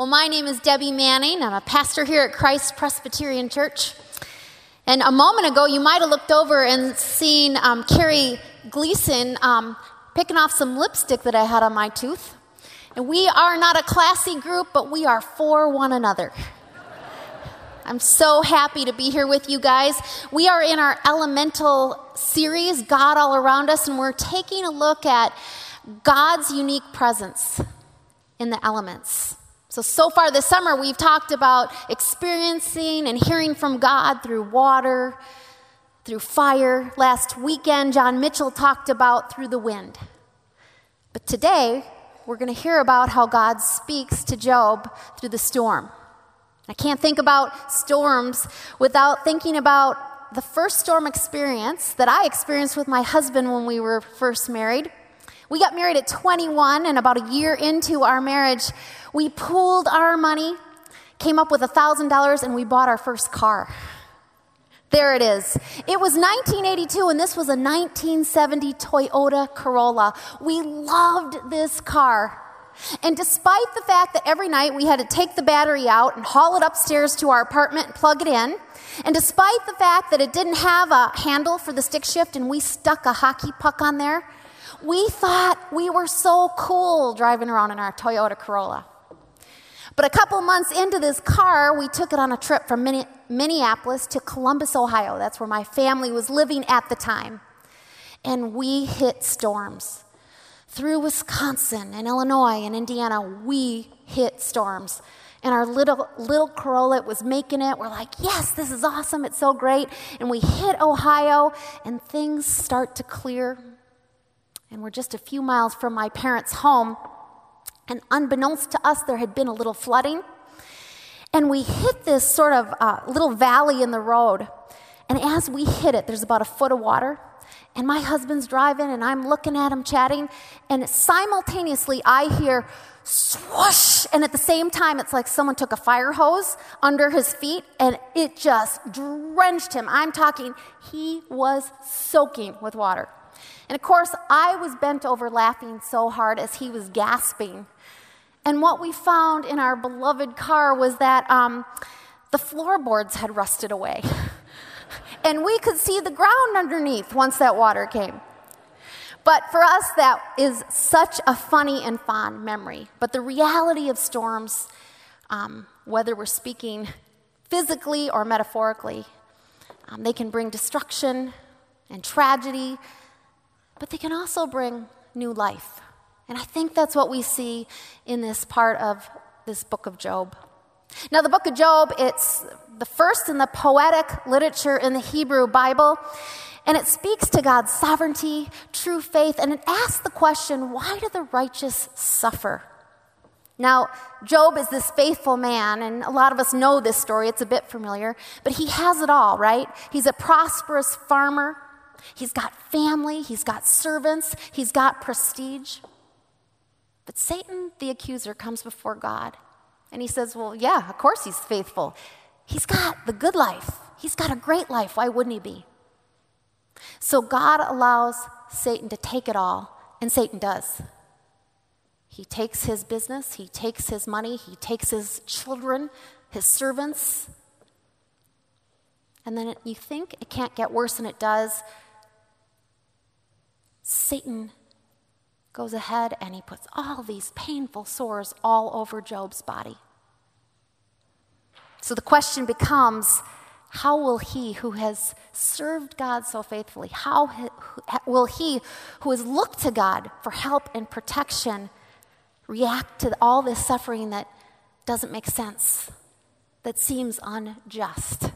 Well, my name is Debbie Manning. I'm a pastor here at Christ Presbyterian Church. And a moment ago, you might have looked over and seen um, Carrie Gleason um, picking off some lipstick that I had on my tooth. And we are not a classy group, but we are for one another. I'm so happy to be here with you guys. We are in our elemental series, God All Around Us, and we're taking a look at God's unique presence in the elements. So, so far this summer, we've talked about experiencing and hearing from God through water, through fire. Last weekend, John Mitchell talked about through the wind. But today, we're going to hear about how God speaks to Job through the storm. I can't think about storms without thinking about the first storm experience that I experienced with my husband when we were first married. We got married at 21, and about a year into our marriage, we pooled our money, came up with $1,000, and we bought our first car. There it is. It was 1982, and this was a 1970 Toyota Corolla. We loved this car. And despite the fact that every night we had to take the battery out and haul it upstairs to our apartment and plug it in, and despite the fact that it didn't have a handle for the stick shift and we stuck a hockey puck on there, we thought we were so cool driving around in our Toyota Corolla. But a couple months into this car, we took it on a trip from Minneapolis to Columbus, Ohio. That's where my family was living at the time. And we hit storms. Through Wisconsin and Illinois and Indiana, we hit storms. And our little little Corolla was making it. We're like, yes, this is awesome. It's so great. And we hit Ohio, and things start to clear and we're just a few miles from my parents' home. And unbeknownst to us, there had been a little flooding. And we hit this sort of uh, little valley in the road. And as we hit it, there's about a foot of water. And my husband's driving, and I'm looking at him chatting. And simultaneously, I hear swoosh. And at the same time, it's like someone took a fire hose under his feet, and it just drenched him. I'm talking, he was soaking with water. And of course, I was bent over laughing so hard as he was gasping. And what we found in our beloved car was that um, the floorboards had rusted away. and we could see the ground underneath once that water came. But for us, that is such a funny and fond memory. But the reality of storms, um, whether we're speaking physically or metaphorically, um, they can bring destruction and tragedy but they can also bring new life. And I think that's what we see in this part of this book of Job. Now, the book of Job, it's the first in the poetic literature in the Hebrew Bible, and it speaks to God's sovereignty, true faith, and it asks the question why do the righteous suffer? Now, Job is this faithful man, and a lot of us know this story. It's a bit familiar, but he has it all, right? He's a prosperous farmer. He's got family, he's got servants, he's got prestige. But Satan, the accuser, comes before God and he says, Well, yeah, of course he's faithful. He's got the good life, he's got a great life. Why wouldn't he be? So God allows Satan to take it all, and Satan does. He takes his business, he takes his money, he takes his children, his servants. And then you think it can't get worse than it does. Satan goes ahead and he puts all these painful sores all over Job's body. So the question becomes how will he who has served God so faithfully, how will he who has looked to God for help and protection react to all this suffering that doesn't make sense, that seems unjust?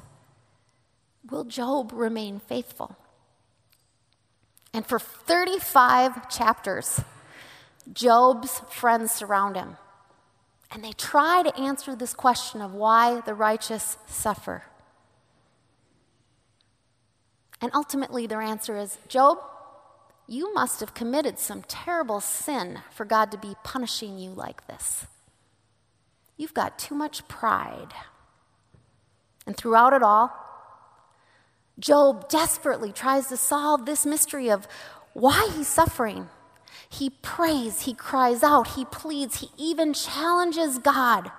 Will Job remain faithful? And for 35 chapters, Job's friends surround him. And they try to answer this question of why the righteous suffer. And ultimately, their answer is Job, you must have committed some terrible sin for God to be punishing you like this. You've got too much pride. And throughout it all, Job desperately tries to solve this mystery of why he's suffering. He prays, he cries out, he pleads, he even challenges God.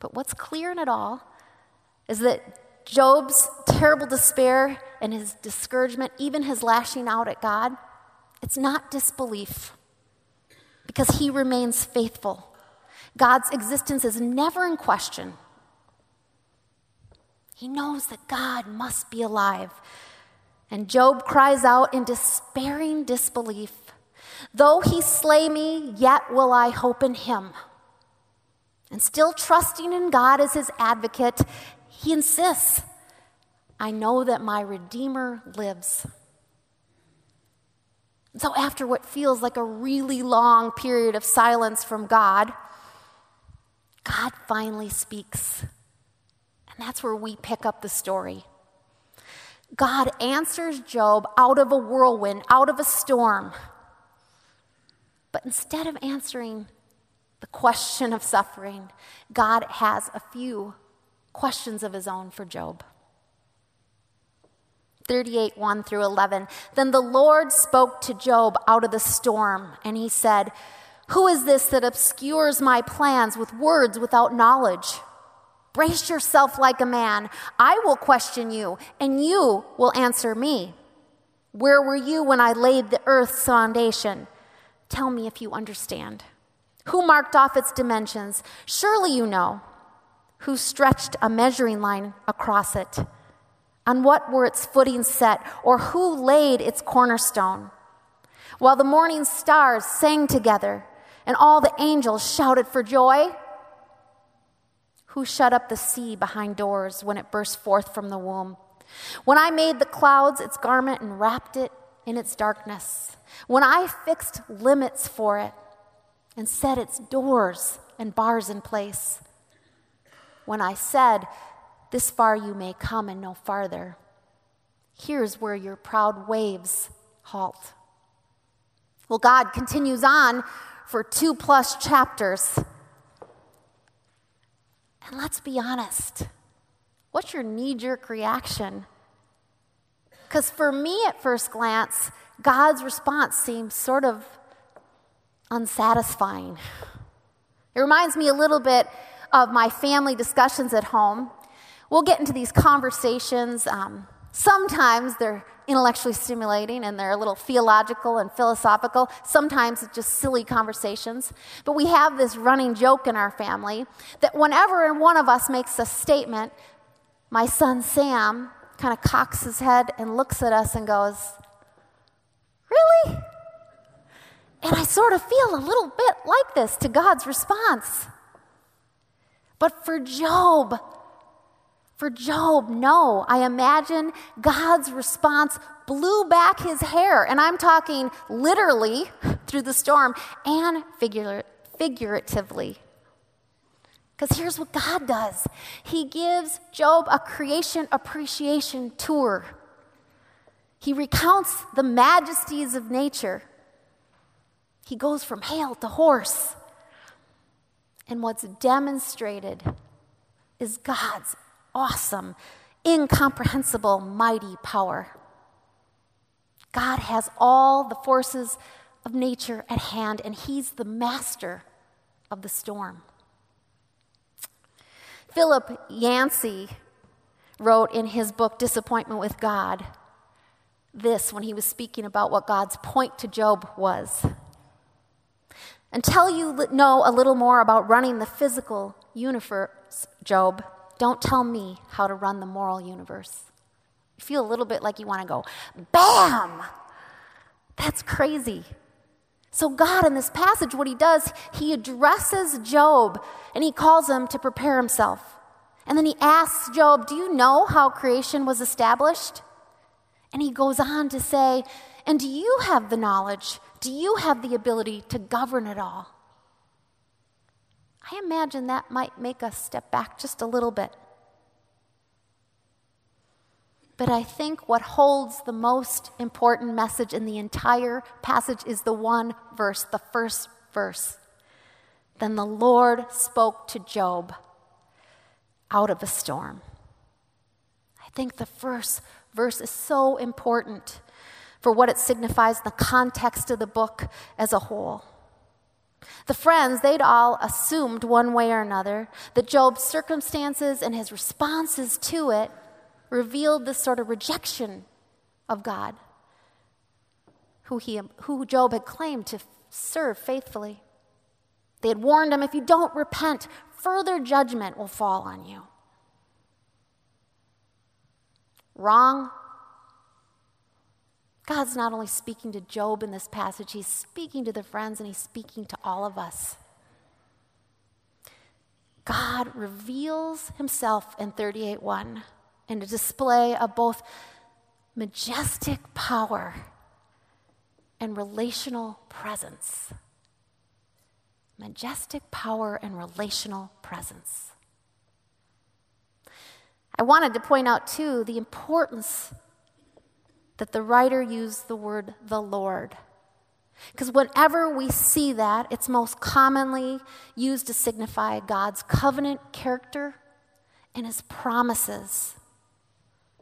But what's clear in it all is that Job's terrible despair and his discouragement, even his lashing out at God, it's not disbelief because he remains faithful. God's existence is never in question. He knows that God must be alive. And Job cries out in despairing disbelief Though he slay me, yet will I hope in him. And still trusting in God as his advocate, he insists I know that my Redeemer lives. So, after what feels like a really long period of silence from God, God finally speaks. And that's where we pick up the story. God answers Job out of a whirlwind, out of a storm. But instead of answering the question of suffering, God has a few questions of his own for Job. 38, 1 through 11. Then the Lord spoke to Job out of the storm, and he said, Who is this that obscures my plans with words without knowledge? Brace yourself like a man. I will question you, and you will answer me. Where were you when I laid the earth's foundation? Tell me if you understand. Who marked off its dimensions? Surely you know. Who stretched a measuring line across it? On what were its footings set? Or who laid its cornerstone? While the morning stars sang together and all the angels shouted for joy, who shut up the sea behind doors when it burst forth from the womb? When I made the clouds its garment and wrapped it in its darkness, when I fixed limits for it and set its doors and bars in place, when I said, This far you may come and no farther, here's where your proud waves halt. Well, God continues on for two plus chapters and let's be honest what's your knee jerk reaction? Because for me, at first glance, God's response seems sort of unsatisfying. It reminds me a little bit of my family discussions at home. We'll get into these conversations. Um, sometimes they're intellectually stimulating and they're a little theological and philosophical. Sometimes it's just silly conversations. But we have this running joke in our family that whenever one of us makes a statement, my son Sam kind of cocks his head and looks at us and goes, Really? And I sort of feel a little bit like this to God's response. But for Job, for Job, no. I imagine God's response blew back his hair, and I'm talking literally through the storm and figura- figuratively. Because here's what God does He gives Job a creation appreciation tour. He recounts the majesties of nature. He goes from hail to horse. And what's demonstrated is God's awesome, incomprehensible, mighty power. God has all the forces of nature at hand, and He's the master of the storm. Philip Yancey wrote in his book, Disappointment with God, this when he was speaking about what God's point to Job was. Until you know a little more about running the physical universe, Job, don't tell me how to run the moral universe. You feel a little bit like you want to go, bam! That's crazy. So, God, in this passage, what he does, he addresses Job and he calls him to prepare himself. And then he asks Job, Do you know how creation was established? And he goes on to say, And do you have the knowledge? Do you have the ability to govern it all? I imagine that might make us step back just a little bit. But I think what holds the most important message in the entire passage is the one verse, the first verse. Then the Lord spoke to Job out of a storm. I think the first verse is so important for what it signifies, the context of the book as a whole. The friends, they'd all assumed one way or another that Job's circumstances and his responses to it revealed this sort of rejection of God, who, he, who Job had claimed to serve faithfully. They had warned him if you don't repent, further judgment will fall on you. Wrong. God's not only speaking to Job in this passage, he's speaking to the friends and he's speaking to all of us. God reveals himself in 38:1 in a display of both majestic power and relational presence. Majestic power and relational presence. I wanted to point out, too, the importance that the writer used the word the Lord. Because whenever we see that, it's most commonly used to signify God's covenant character and his promises.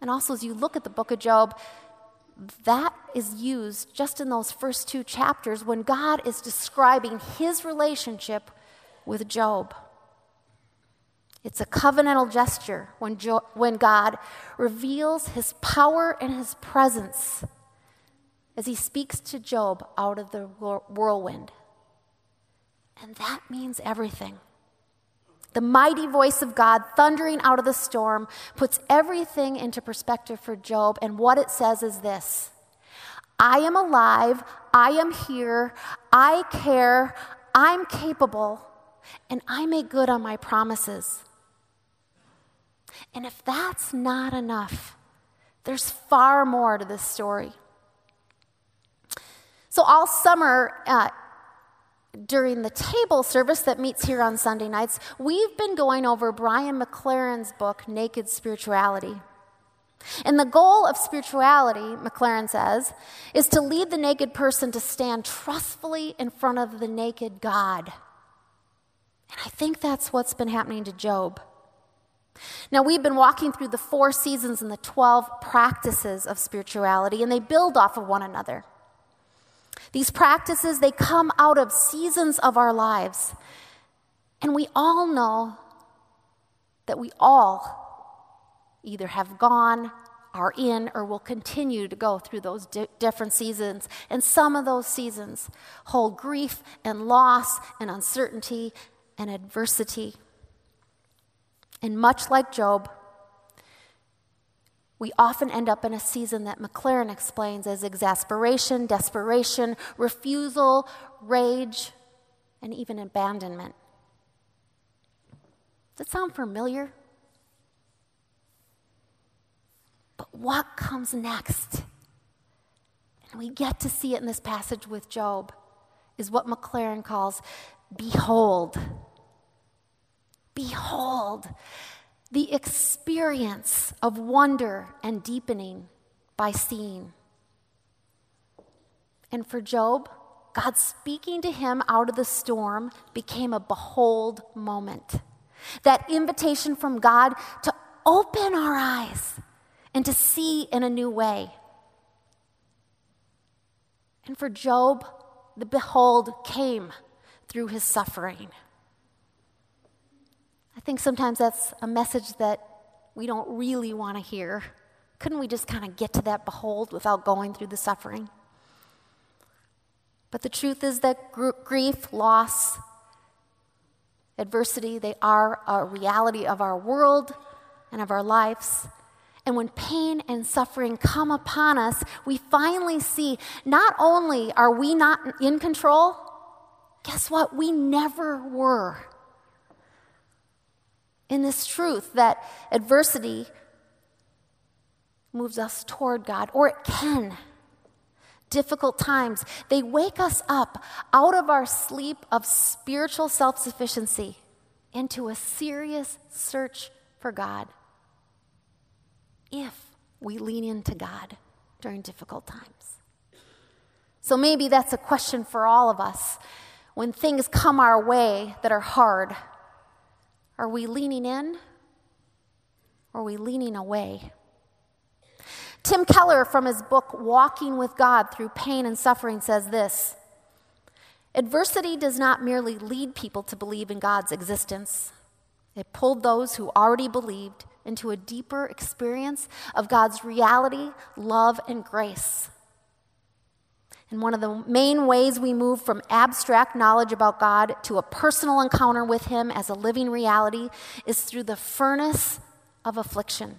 And also, as you look at the book of Job, that is used just in those first two chapters when God is describing his relationship with Job. It's a covenantal gesture when, jo- when God reveals his power and his presence as he speaks to Job out of the whirlwind. And that means everything. The mighty voice of God thundering out of the storm puts everything into perspective for Job, and what it says is this I am alive, I am here, I care, I'm capable, and I make good on my promises. And if that's not enough, there's far more to this story. So, all summer, uh, during the table service that meets here on Sunday nights, we've been going over Brian McLaren's book, Naked Spirituality. And the goal of spirituality, McLaren says, is to lead the naked person to stand trustfully in front of the naked God. And I think that's what's been happening to Job. Now, we've been walking through the four seasons and the 12 practices of spirituality, and they build off of one another. These practices, they come out of seasons of our lives. And we all know that we all either have gone, are in, or will continue to go through those di- different seasons. And some of those seasons hold grief and loss and uncertainty and adversity. And much like Job, we often end up in a season that McLaren explains as exasperation, desperation, refusal, rage, and even abandonment. Does that sound familiar? But what comes next? And we get to see it in this passage with Job, is what McLaren calls behold. Behold the experience of wonder and deepening by seeing. And for Job, God speaking to him out of the storm became a behold moment. That invitation from God to open our eyes and to see in a new way. And for Job, the behold came through his suffering. I think sometimes that's a message that we don't really want to hear. Couldn't we just kind of get to that behold without going through the suffering? But the truth is that grief, loss, adversity, they are a reality of our world and of our lives. And when pain and suffering come upon us, we finally see not only are we not in control, guess what? We never were in this truth that adversity moves us toward God, or it can. Difficult times, they wake us up out of our sleep of spiritual self sufficiency into a serious search for God. If we lean into God during difficult times. So maybe that's a question for all of us. When things come our way that are hard, are we leaning in or are we leaning away? Tim Keller, from his book Walking with God Through Pain and Suffering, says this Adversity does not merely lead people to believe in God's existence, it pulled those who already believed into a deeper experience of God's reality, love, and grace. And one of the main ways we move from abstract knowledge about God to a personal encounter with Him as a living reality is through the furnace of affliction.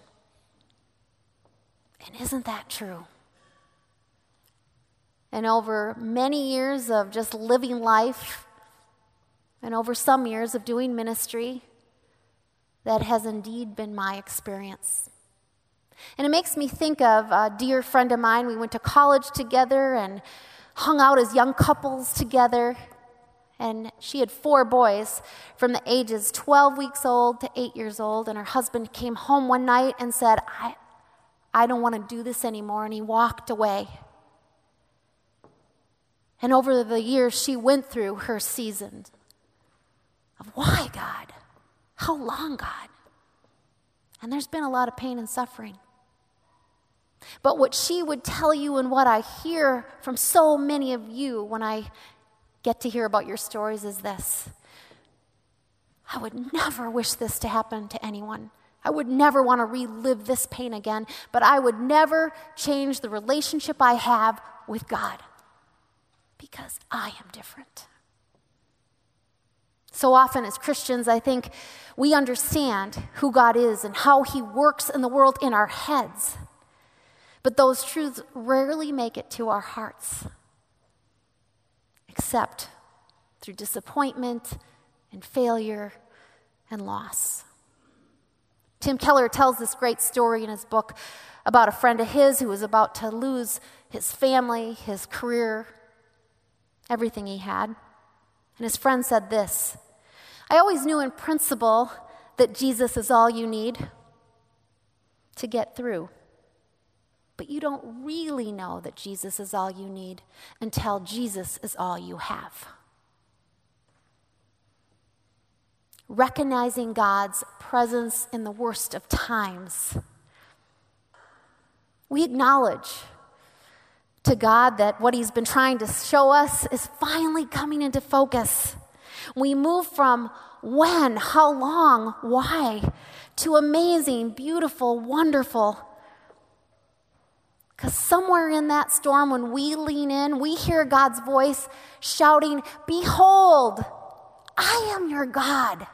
And isn't that true? And over many years of just living life, and over some years of doing ministry, that has indeed been my experience. And it makes me think of a dear friend of mine. We went to college together and hung out as young couples together. And she had four boys from the ages 12 weeks old to 8 years old. And her husband came home one night and said, I, I don't want to do this anymore. And he walked away. And over the years, she went through her season of why, God? How long, God? And there's been a lot of pain and suffering. But what she would tell you and what I hear from so many of you when I get to hear about your stories is this I would never wish this to happen to anyone. I would never want to relive this pain again, but I would never change the relationship I have with God because I am different. So often, as Christians, I think we understand who God is and how He works in the world in our heads. But those truths rarely make it to our hearts, except through disappointment and failure and loss. Tim Keller tells this great story in his book about a friend of his who was about to lose his family, his career, everything he had. And his friend said this I always knew in principle that Jesus is all you need to get through. But you don't really know that Jesus is all you need until Jesus is all you have. Recognizing God's presence in the worst of times. We acknowledge to God that what He's been trying to show us is finally coming into focus. We move from when, how long, why, to amazing, beautiful, wonderful, because somewhere in that storm, when we lean in, we hear God's voice shouting, Behold, I am your God.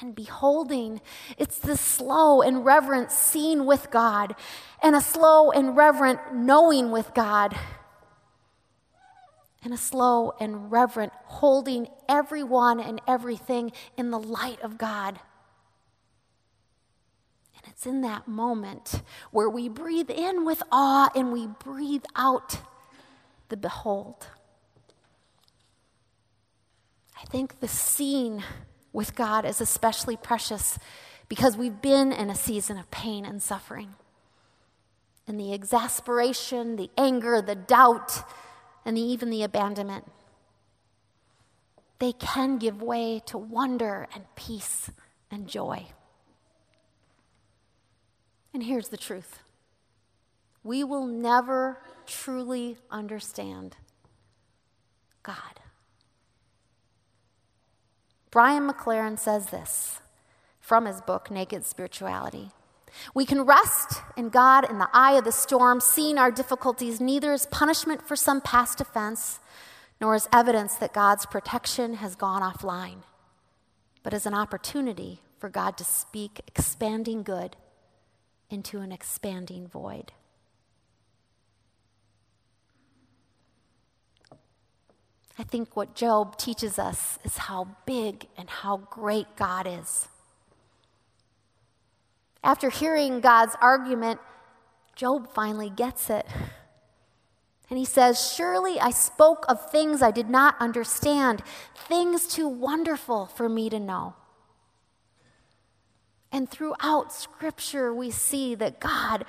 And beholding, it's this slow and reverent seeing with God, and a slow and reverent knowing with God, and a slow and reverent holding everyone and everything in the light of God. It's in that moment where we breathe in with awe and we breathe out the behold. I think the scene with God is especially precious because we've been in a season of pain and suffering. And the exasperation, the anger, the doubt, and the, even the abandonment. They can give way to wonder and peace and joy. And here's the truth we will never truly understand God. Brian McLaren says this from his book, Naked Spirituality. We can rest in God in the eye of the storm, seeing our difficulties neither as punishment for some past offense nor as evidence that God's protection has gone offline, but as an opportunity for God to speak expanding good into an expanding void. I think what Job teaches us is how big and how great God is. After hearing God's argument, Job finally gets it. And he says, Surely I spoke of things I did not understand, things too wonderful for me to know. And throughout Scripture, we see that God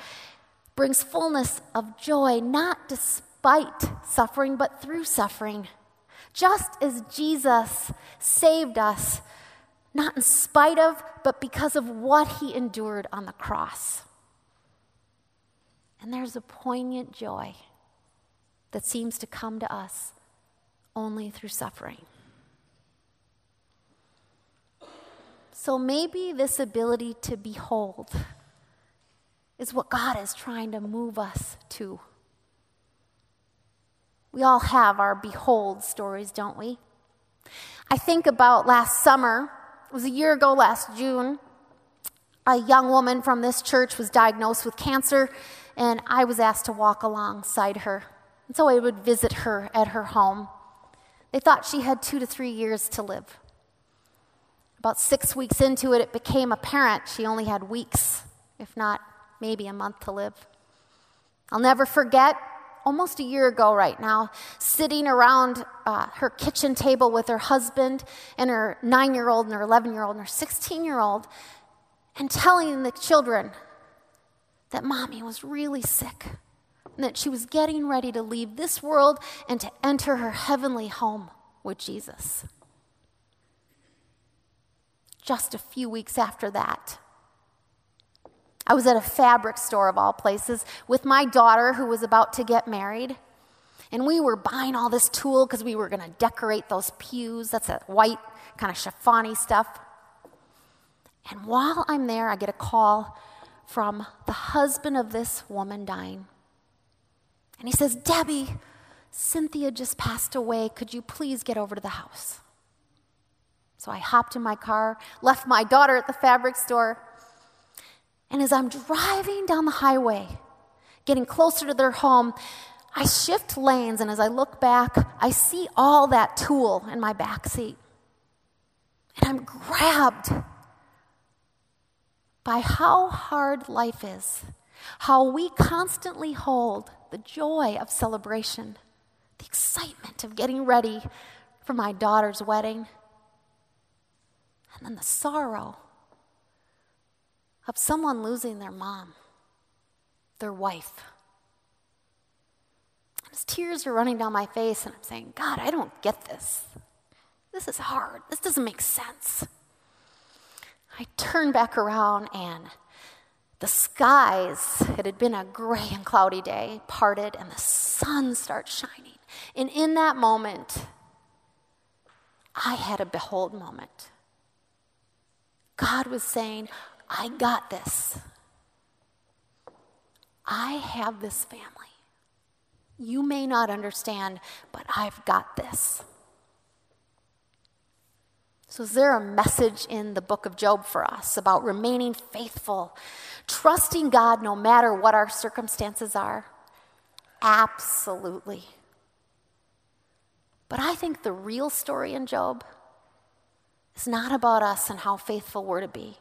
brings fullness of joy, not despite suffering, but through suffering. Just as Jesus saved us, not in spite of, but because of what he endured on the cross. And there's a poignant joy that seems to come to us only through suffering. So maybe this ability to behold is what God is trying to move us to. We all have our behold stories, don't we? I think about last summer, it was a year ago last June. A young woman from this church was diagnosed with cancer, and I was asked to walk alongside her. And so I would visit her at her home. They thought she had two to three years to live. About six weeks into it, it became apparent she only had weeks, if not maybe a month to live. I'll never forget, almost a year ago right now, sitting around uh, her kitchen table with her husband and her nine year old and her 11 year old and her 16 year old, and telling the children that mommy was really sick and that she was getting ready to leave this world and to enter her heavenly home with Jesus just a few weeks after that. I was at a fabric store of all places with my daughter who was about to get married. And we were buying all this tulle because we were going to decorate those pews. That's that white kind of chiffony stuff. And while I'm there, I get a call from the husband of this woman dying. And he says, Debbie, Cynthia just passed away. Could you please get over to the house? So I hopped in my car, left my daughter at the fabric store. And as I'm driving down the highway, getting closer to their home, I shift lanes, and as I look back, I see all that tulle in my back seat. And I'm grabbed by how hard life is, how we constantly hold the joy of celebration, the excitement of getting ready for my daughter's wedding and then the sorrow of someone losing their mom, their wife. And As tears are running down my face, and I'm saying, God, I don't get this. This is hard. This doesn't make sense. I turn back around, and the skies, it had been a gray and cloudy day, parted, and the sun starts shining. And in that moment, I had a behold moment. God was saying, I got this. I have this family. You may not understand, but I've got this. So, is there a message in the book of Job for us about remaining faithful, trusting God no matter what our circumstances are? Absolutely. But I think the real story in Job it's not about us and how faithful we're to be.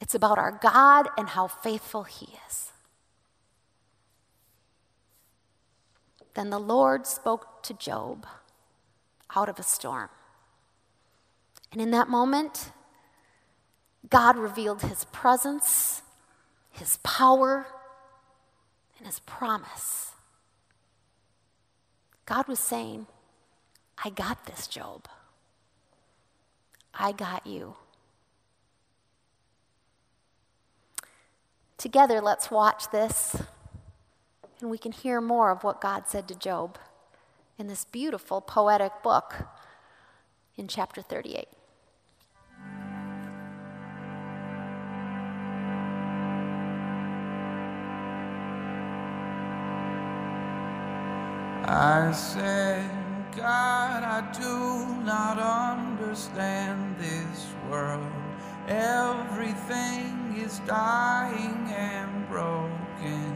It's about our God and how faithful He is. Then the Lord spoke to Job out of a storm. And in that moment, God revealed His presence, His power, and His promise. God was saying, I got this, Job. I got you. Together, let's watch this, and we can hear more of what God said to Job in this beautiful poetic book in chapter 38. I said God, I do not understand this world. Everything is dying and broken.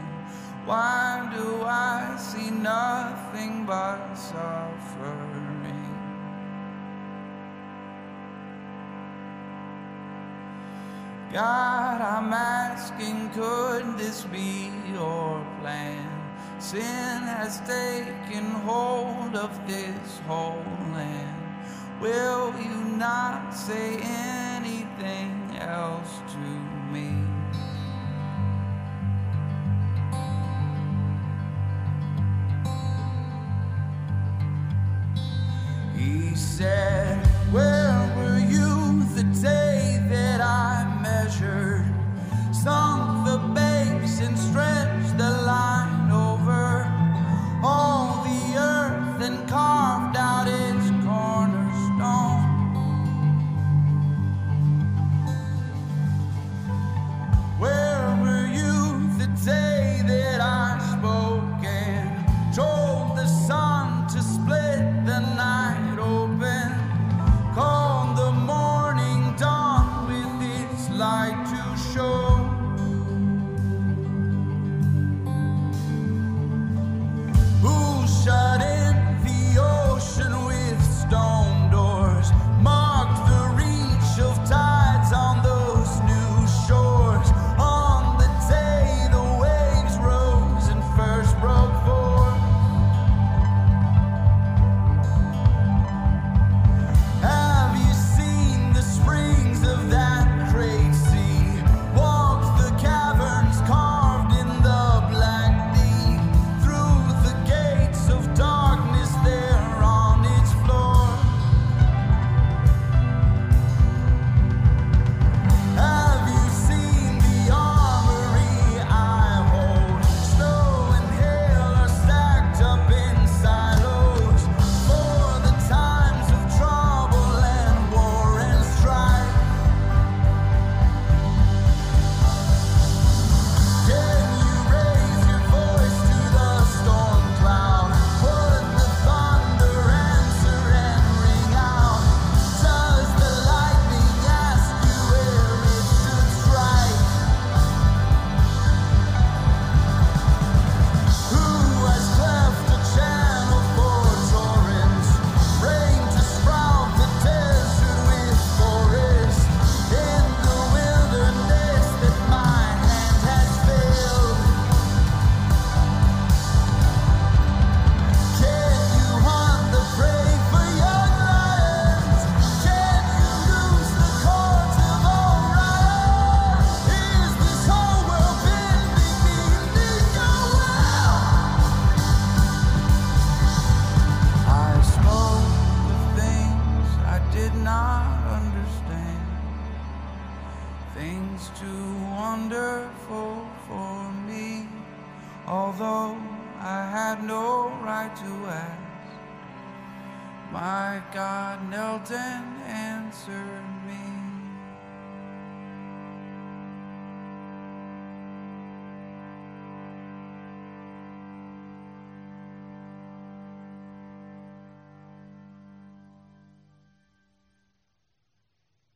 Why do I see nothing but suffering? God, I'm asking, could this be your plan? Sin has taken hold of this whole land. Will you not say anything else to me? sun to split.